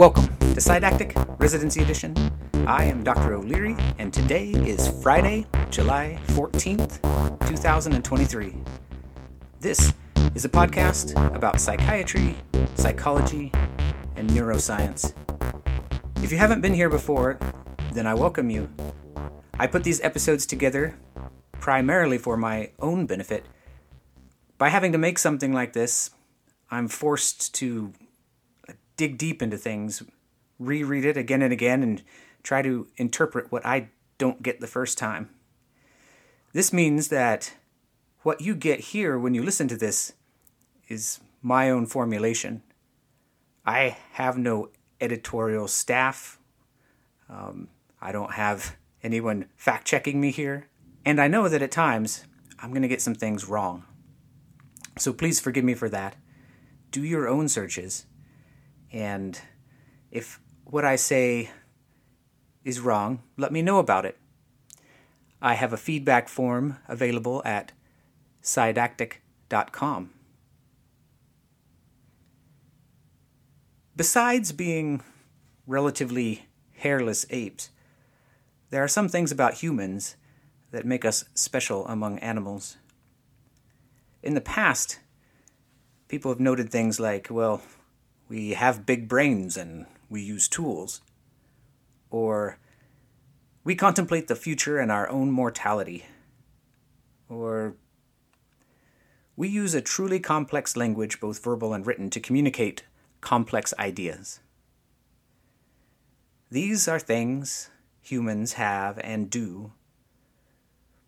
Welcome to Psydactic Residency Edition. I am Dr. O'Leary, and today is Friday, July 14th, 2023. This is a podcast about psychiatry, psychology, and neuroscience. If you haven't been here before, then I welcome you. I put these episodes together primarily for my own benefit. By having to make something like this, I'm forced to dig deep into things, reread it again and again, and try to interpret what I don't get the first time. This means that what you get here when you listen to this is my own formulation. I have no editorial staff. Um, I don't have anyone fact checking me here. And I know that at times I'm going to get some things wrong. So please forgive me for that. Do your own searches and if what I say is wrong, let me know about it. I have a feedback form available at psydactic.com. Besides being relatively hairless apes, there are some things about humans that make us special among animals. In the past, people have noted things like, well, we have big brains and we use tools. Or we contemplate the future and our own mortality. Or we use a truly complex language, both verbal and written, to communicate complex ideas. These are things humans have and do.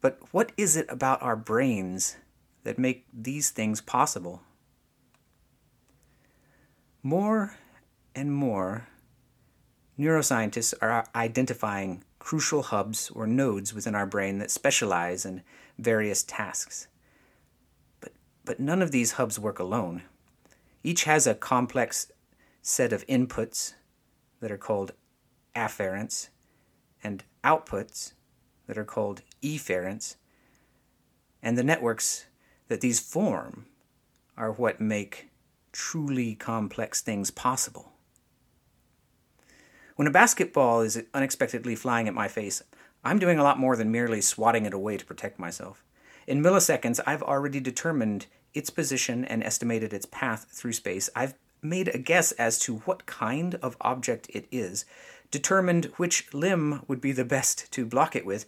But what is it about our brains that make these things possible? More and more, neuroscientists are identifying crucial hubs or nodes within our brain that specialize in various tasks. But, but none of these hubs work alone. Each has a complex set of inputs that are called afferents and outputs that are called efferents. And the networks that these form are what make truly complex things possible. When a basketball is unexpectedly flying at my face, I'm doing a lot more than merely swatting it away to protect myself. In milliseconds, I've already determined its position and estimated its path through space. I've made a guess as to what kind of object it is, determined which limb would be the best to block it with,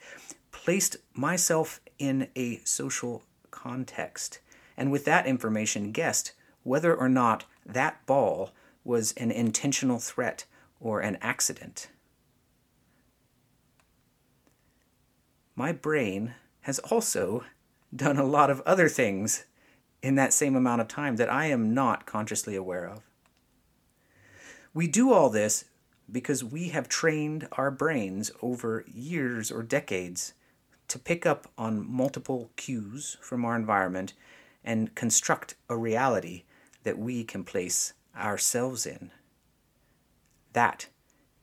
placed myself in a social context, and with that information guessed whether or not that ball was an intentional threat or an accident. My brain has also done a lot of other things in that same amount of time that I am not consciously aware of. We do all this because we have trained our brains over years or decades to pick up on multiple cues from our environment and construct a reality that we can place ourselves in. That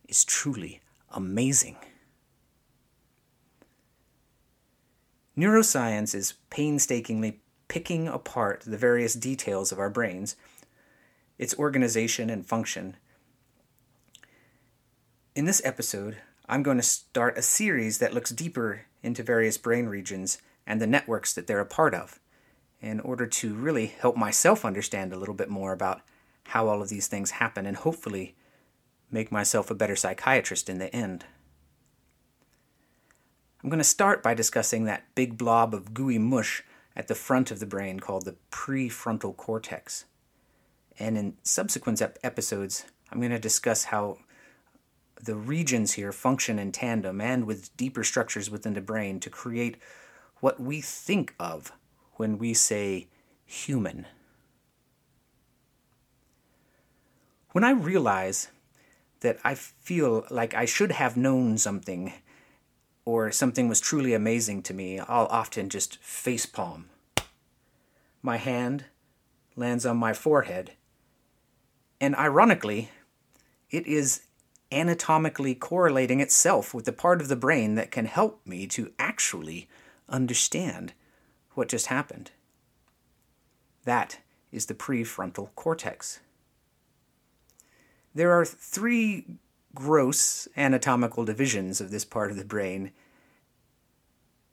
is truly amazing. Neuroscience is painstakingly picking apart the various details of our brains, its organization and function. In this episode, I'm going to start a series that looks deeper into various brain regions and the networks that they're a part of in order to really help myself understand a little bit more about how all of these things happen and hopefully make myself a better psychiatrist in the end. I'm going to start by discussing that big blob of gooey mush at the front of the brain called the prefrontal cortex. And in subsequent ep- episodes, I'm going to discuss how the regions here function in tandem and with deeper structures within the brain to create what we think of when we say human. When I realize that I feel like I should have known something or something was truly amazing to me, I'll often just facepalm. My hand lands on my forehead, and ironically, it is anatomically correlating itself with the part of the brain that can help me to actually understand what just happened. That is the prefrontal cortex. There are three gross anatomical divisions of this part of the brain.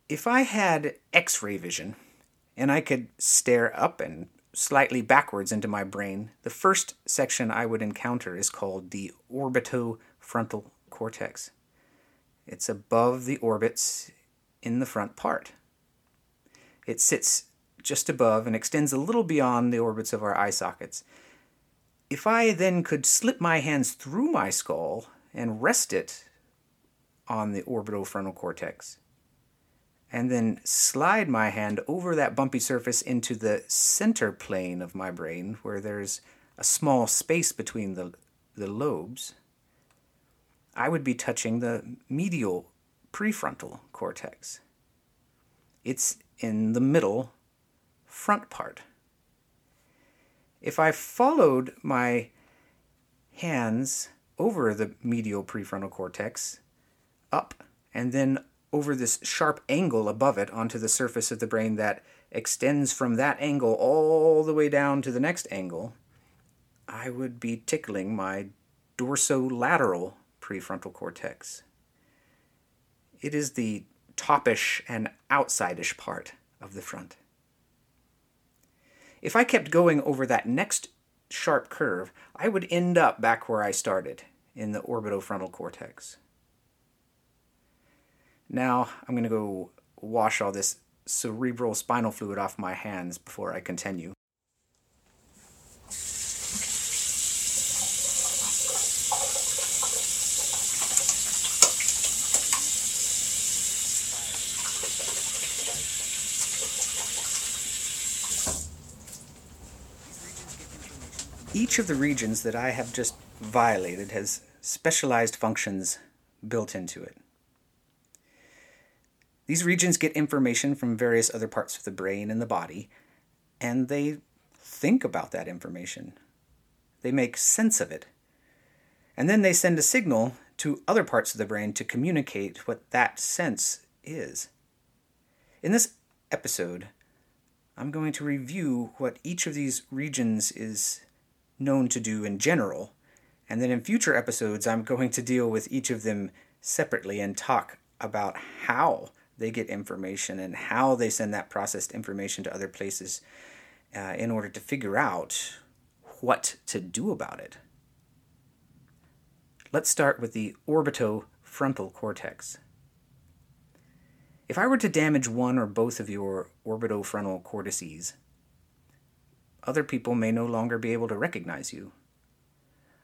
If I had x ray vision and I could stare up and slightly backwards into my brain, the first section I would encounter is called the orbitofrontal cortex. It's above the orbits in the front part. It sits just above and extends a little beyond the orbits of our eye sockets. If I then could slip my hands through my skull and rest it on the orbitofrontal cortex, and then slide my hand over that bumpy surface into the center plane of my brain where there's a small space between the, the lobes, I would be touching the medial prefrontal cortex. It's in the middle front part. If I followed my hands over the medial prefrontal cortex, up, and then over this sharp angle above it onto the surface of the brain that extends from that angle all the way down to the next angle, I would be tickling my dorsolateral prefrontal cortex. It is the topish and outside-ish part of the front. If I kept going over that next sharp curve, I would end up back where I started, in the orbitofrontal cortex. Now I'm going to go wash all this cerebral spinal fluid off my hands before I continue. Each of the regions that I have just violated has specialized functions built into it. These regions get information from various other parts of the brain and the body, and they think about that information. They make sense of it. And then they send a signal to other parts of the brain to communicate what that sense is. In this episode, I'm going to review what each of these regions is known to do in general, and then in future episodes, I'm going to deal with each of them separately and talk about how they get information and how they send that processed information to other places uh, in order to figure out what to do about it. Let's start with the orbitofrontal cortex. If I were to damage one or both of your orbitofrontal cortices, other people may no longer be able to recognize you.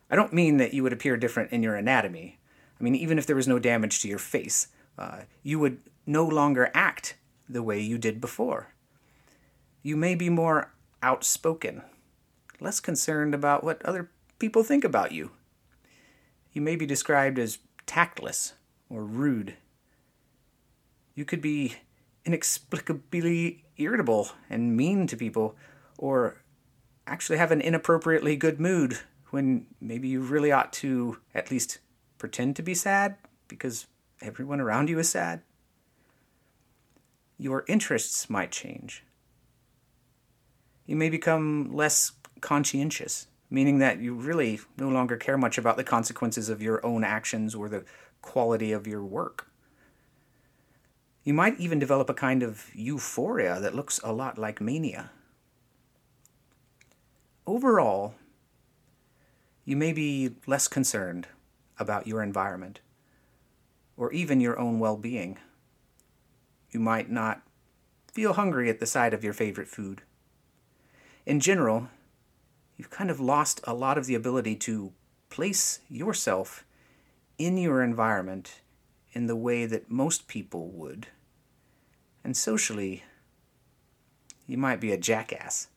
I don't mean that you would appear different in your anatomy. I mean, even if there was no damage to your face, uh, you would no longer act the way you did before. You may be more outspoken, less concerned about what other people think about you. You may be described as tactless or rude. You could be inexplicably irritable and mean to people, or actually have an inappropriately good mood when maybe you really ought to at least pretend to be sad because everyone around you is sad your interests might change. You may become less conscientious, meaning that you really no longer care much about the consequences of your own actions or the quality of your work. You might even develop a kind of euphoria that looks a lot like mania. Overall, you may be less concerned about your environment or even your own well being. You might not feel hungry at the sight of your favorite food. In general, you've kind of lost a lot of the ability to place yourself in your environment in the way that most people would. And socially, you might be a jackass.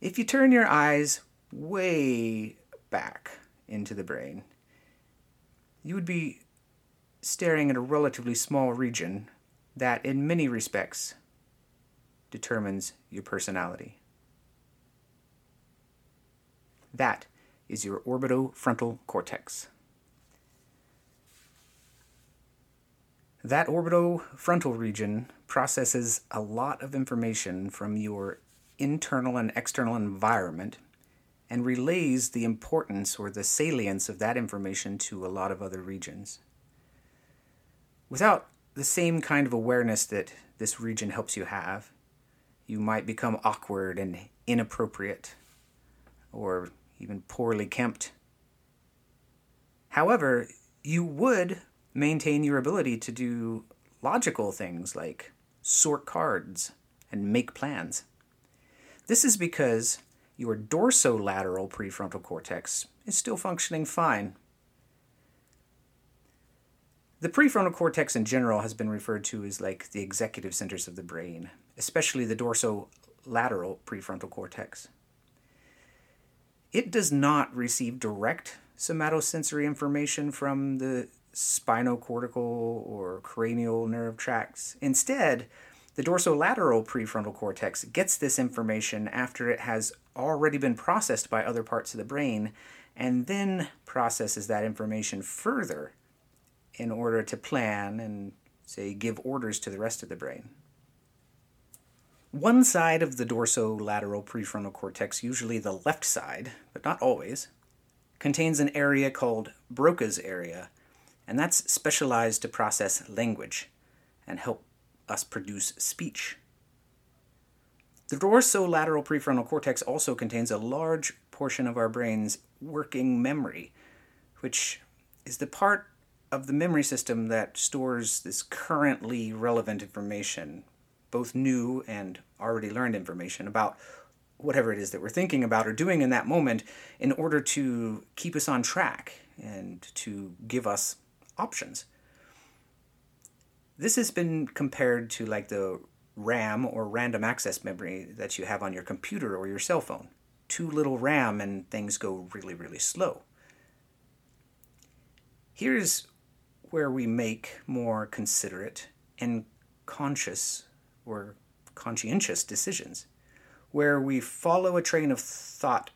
If you turn your eyes way back into the brain, you would be staring at a relatively small region that, in many respects, determines your personality. That is your orbitofrontal cortex. That orbitofrontal region processes a lot of information from your internal and external environment and relays the importance or the salience of that information to a lot of other regions. Without the same kind of awareness that this region helps you have, you might become awkward and inappropriate, or even poorly kempt. However, you would maintain your ability to do logical things like sort cards and make plans. This is because your dorsolateral prefrontal cortex is still functioning fine. The prefrontal cortex in general has been referred to as like the executive centers of the brain, especially the dorsolateral prefrontal cortex. It does not receive direct somatosensory information from the spinocortical or cranial nerve tracts. Instead, the dorsolateral prefrontal cortex gets this information after it has already been processed by other parts of the brain and then processes that information further in order to plan and, say, give orders to the rest of the brain. One side of the dorsolateral prefrontal cortex, usually the left side, but not always, contains an area called Broca's area, and that's specialized to process language and help us produce speech. The dorsolateral prefrontal cortex also contains a large portion of our brain's working memory, which is the part of the memory system that stores this currently relevant information, both new and already learned information about whatever it is that we're thinking about or doing in that moment in order to keep us on track and to give us options. This has been compared to like the RAM or random access memory that you have on your computer or your cell phone. Too little RAM and things go really, really slow. Here's where we make more considerate and conscious or conscientious decisions, where we follow a train of thought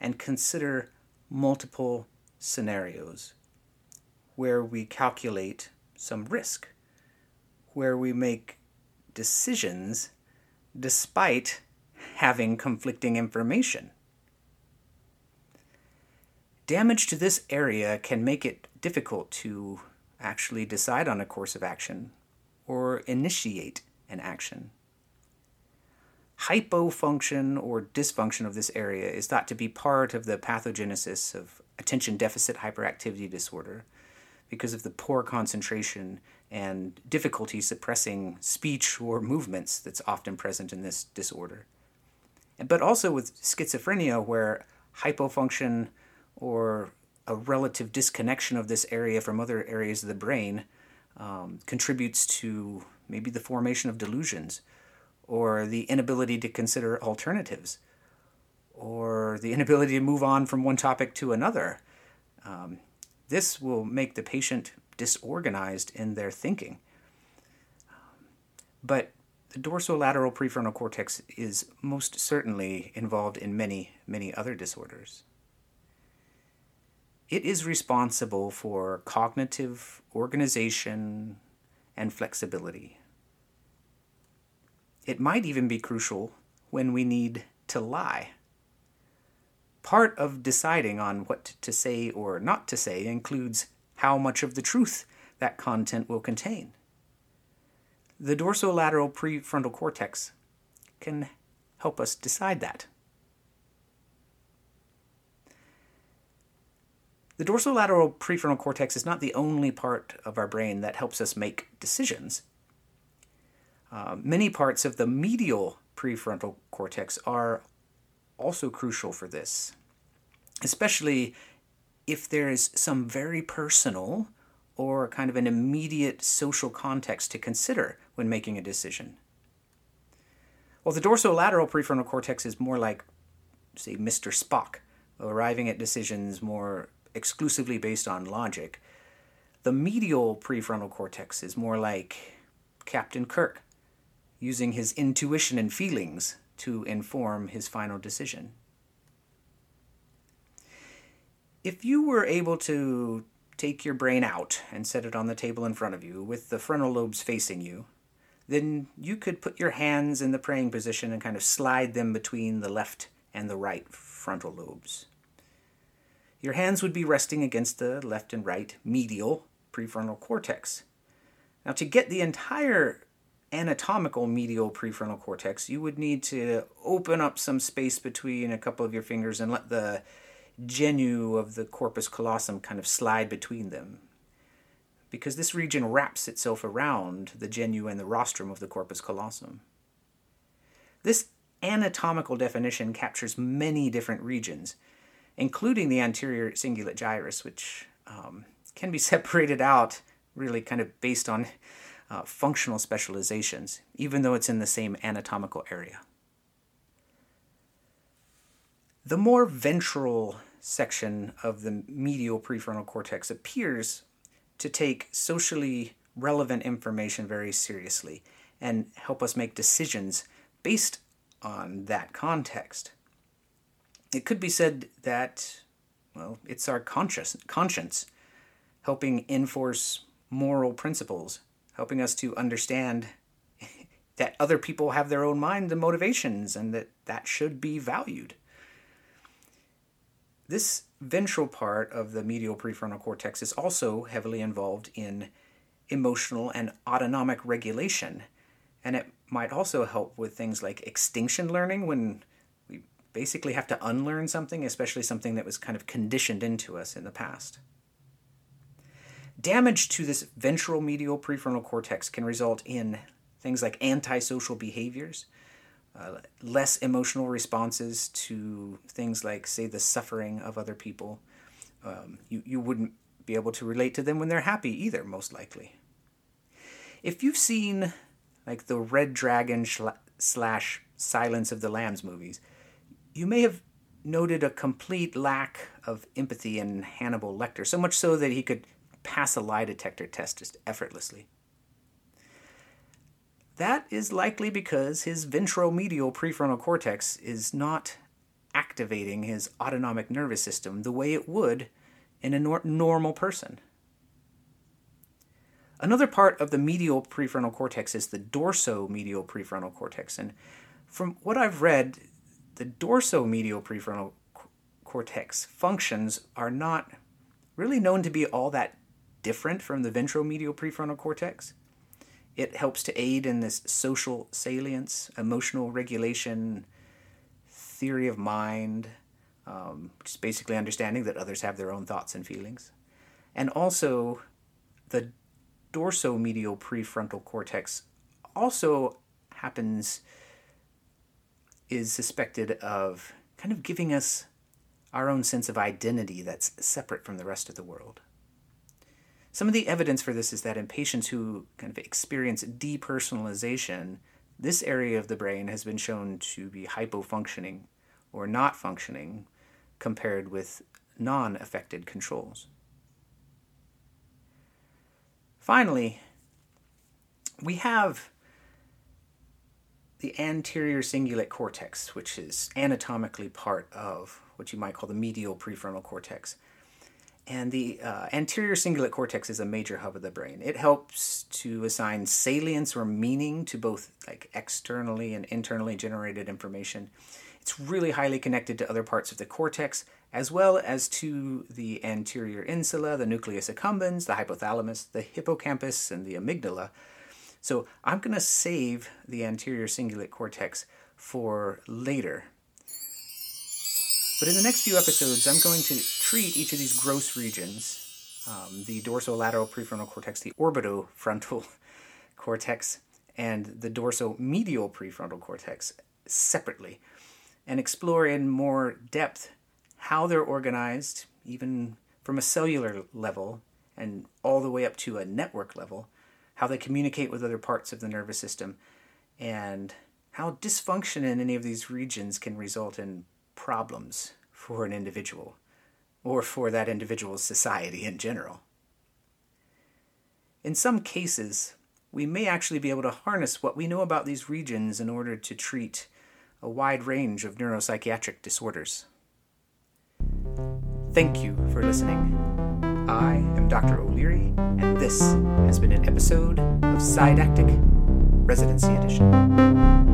and consider multiple scenarios, where we calculate some risk, where we make decisions despite having conflicting information. Damage to this area can make it difficult to actually decide on a course of action or initiate an action. Hypofunction or dysfunction of this area is thought to be part of the pathogenesis of attention deficit hyperactivity disorder because of the poor concentration and difficulty suppressing speech or movements that's often present in this disorder. But also with schizophrenia, where hypofunction or a relative disconnection of this area from other areas of the brain um, contributes to maybe the formation of delusions or the inability to consider alternatives or the inability to move on from one topic to another. Um, this will make the patient disorganized in their thinking. Um, but the dorsolateral prefrontal cortex is most certainly involved in many, many other disorders. It is responsible for cognitive organization and flexibility. It might even be crucial when we need to lie. Part of deciding on what to say or not to say includes how much of the truth that content will contain. The dorsolateral prefrontal cortex can help us decide that. The dorsolateral prefrontal cortex is not the only part of our brain that helps us make decisions. Uh, many parts of the medial prefrontal cortex are also crucial for this, especially if there is some very personal or kind of an immediate social context to consider when making a decision. Well, the dorsolateral prefrontal cortex is more like, say, Mr. Spock, arriving at decisions more exclusively based on logic. The medial prefrontal cortex is more like Captain Kirk, using his intuition and feelings to inform his final decision. If you were able to take your brain out and set it on the table in front of you with the frontal lobes facing you, then you could put your hands in the praying position and kind of slide them between the left and the right frontal lobes. Your hands would be resting against the left and right medial prefrontal cortex. Now, to get the entire anatomical medial prefrontal cortex, you would need to open up some space between a couple of your fingers and let the genu of the corpus callosum kind of slide between them. Because this region wraps itself around the genu and the rostrum of the corpus callosum. This anatomical definition captures many different regions, including the anterior cingulate gyrus, which um, can be separated out really kind of based on uh, functional specializations, even though it's in the same anatomical area. The more ventral section of the medial prefrontal cortex appears to take socially relevant information very seriously and help us make decisions based on that context. It could be said that, well, it's our conscious, conscience helping enforce moral principles helping us to understand that other people have their own minds and motivations and that that should be valued. This ventral part of the medial prefrontal cortex is also heavily involved in emotional and autonomic regulation, and it might also help with things like extinction learning when we basically have to unlearn something, especially something that was kind of conditioned into us in the past. Damage to this ventral medial prefrontal cortex can result in things like antisocial behaviors, uh, less emotional responses to things like, say, the suffering of other people. Um, you, you wouldn't be able to relate to them when they're happy either, most likely. If you've seen like the Red Dragon slash Silence of the Lambs movies, you may have noted a complete lack of empathy in Hannibal Lecter, so much so that he could pass a lie detector test just effortlessly. That is likely because his ventromedial prefrontal cortex is not activating his autonomic nervous system the way it would in a nor- normal person. Another part of the medial prefrontal cortex is the dorsomedial prefrontal cortex. And from what I've read, the dorsomedial prefrontal cortex functions are not really known to be all that different from the ventromedial prefrontal cortex. It helps to aid in this social salience, emotional regulation, theory of mind, um, just basically understanding that others have their own thoughts and feelings. And also, the dorsomedial prefrontal cortex also happens, is suspected of kind of giving us our own sense of identity that's separate from the rest of the world. Some of the evidence for this is that in patients who kind of experience depersonalization, this area of the brain has been shown to be hypofunctioning or not functioning compared with non affected controls. Finally, we have the anterior cingulate cortex, which is anatomically part of what you might call the medial prefrontal cortex. And the uh, anterior cingulate cortex is a major hub of the brain. It helps to assign salience or meaning to both like externally and internally generated information. It's really highly connected to other parts of the cortex, as well as to the anterior insula, the nucleus accumbens, the hypothalamus, the hippocampus, and the amygdala. So I'm going to save the anterior cingulate cortex for later but in the next few episodes, I'm going to treat each of these gross regions um, the dorsolateral prefrontal cortex, the orbitofrontal cortex, and the dorsomedial prefrontal cortex separately and explore in more depth how they're organized, even from a cellular level and all the way up to a network level, how they communicate with other parts of the nervous system, and how dysfunction in any of these regions can result in problems for an individual or for that individual's society in general. In some cases, we may actually be able to harness what we know about these regions in order to treat a wide range of neuropsychiatric disorders. Thank you for listening. I am Dr. O'Leary, and this has been an episode of Psydactic Residency Edition.